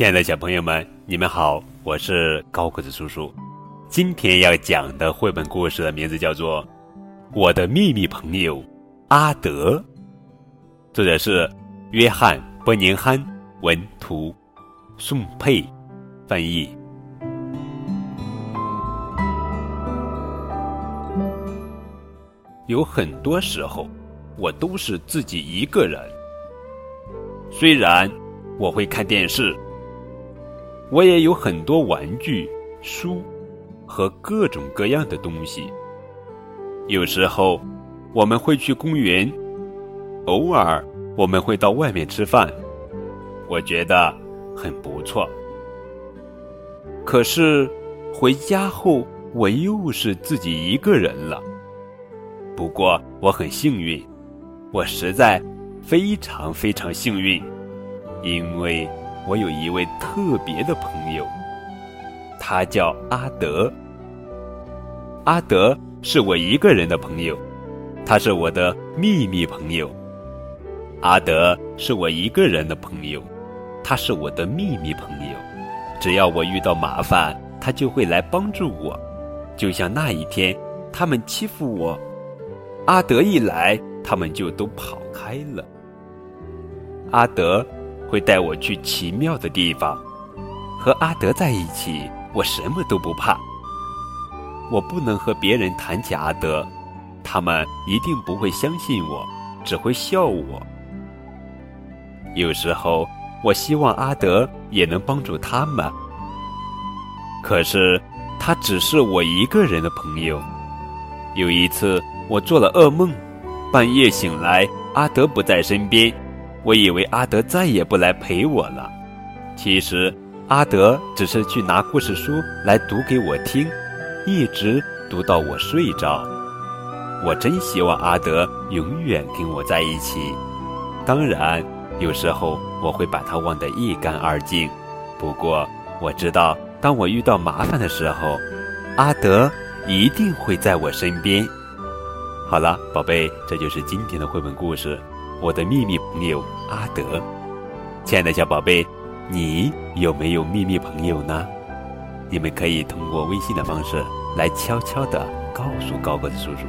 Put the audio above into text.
亲爱的小朋友们，你们好，我是高个子叔叔。今天要讲的绘本故事的名字叫做《我的秘密朋友阿德》，作者是约翰·伯宁汉，文图，宋佩翻译。有很多时候，我都是自己一个人。虽然我会看电视，我也有很多玩具、书和各种各样的东西。有时候我们会去公园，偶尔我们会到外面吃饭，我觉得很不错。可是回家后，我又是自己一个人了。不过我很幸运，我实在非常非常幸运，因为我有一位特别的朋友，他叫阿德。阿德是我一个人的朋友，他是我的秘密朋友。阿德是我一个人的朋友，他是我的秘密朋友。只要我遇到麻烦，他就会来帮助我，就像那一天他们欺负我。阿德一来，他们就都跑开了。阿德会带我去奇妙的地方，和阿德在一起，我什么都不怕。我不能和别人谈起阿德，他们一定不会相信我，只会笑我。有时候，我希望阿德也能帮助他们，可是他只是我一个人的朋友。有一次。我做了噩梦，半夜醒来，阿德不在身边，我以为阿德再也不来陪我了。其实，阿德只是去拿故事书来读给我听，一直读到我睡着。我真希望阿德永远跟我在一起。当然，有时候我会把他忘得一干二净。不过，我知道，当我遇到麻烦的时候，阿德一定会在我身边。好了，宝贝，这就是今天的绘本故事《我的秘密朋友阿德》。亲爱的小宝贝，你有没有秘密朋友呢？你们可以通过微信的方式来悄悄的告诉高个子叔叔。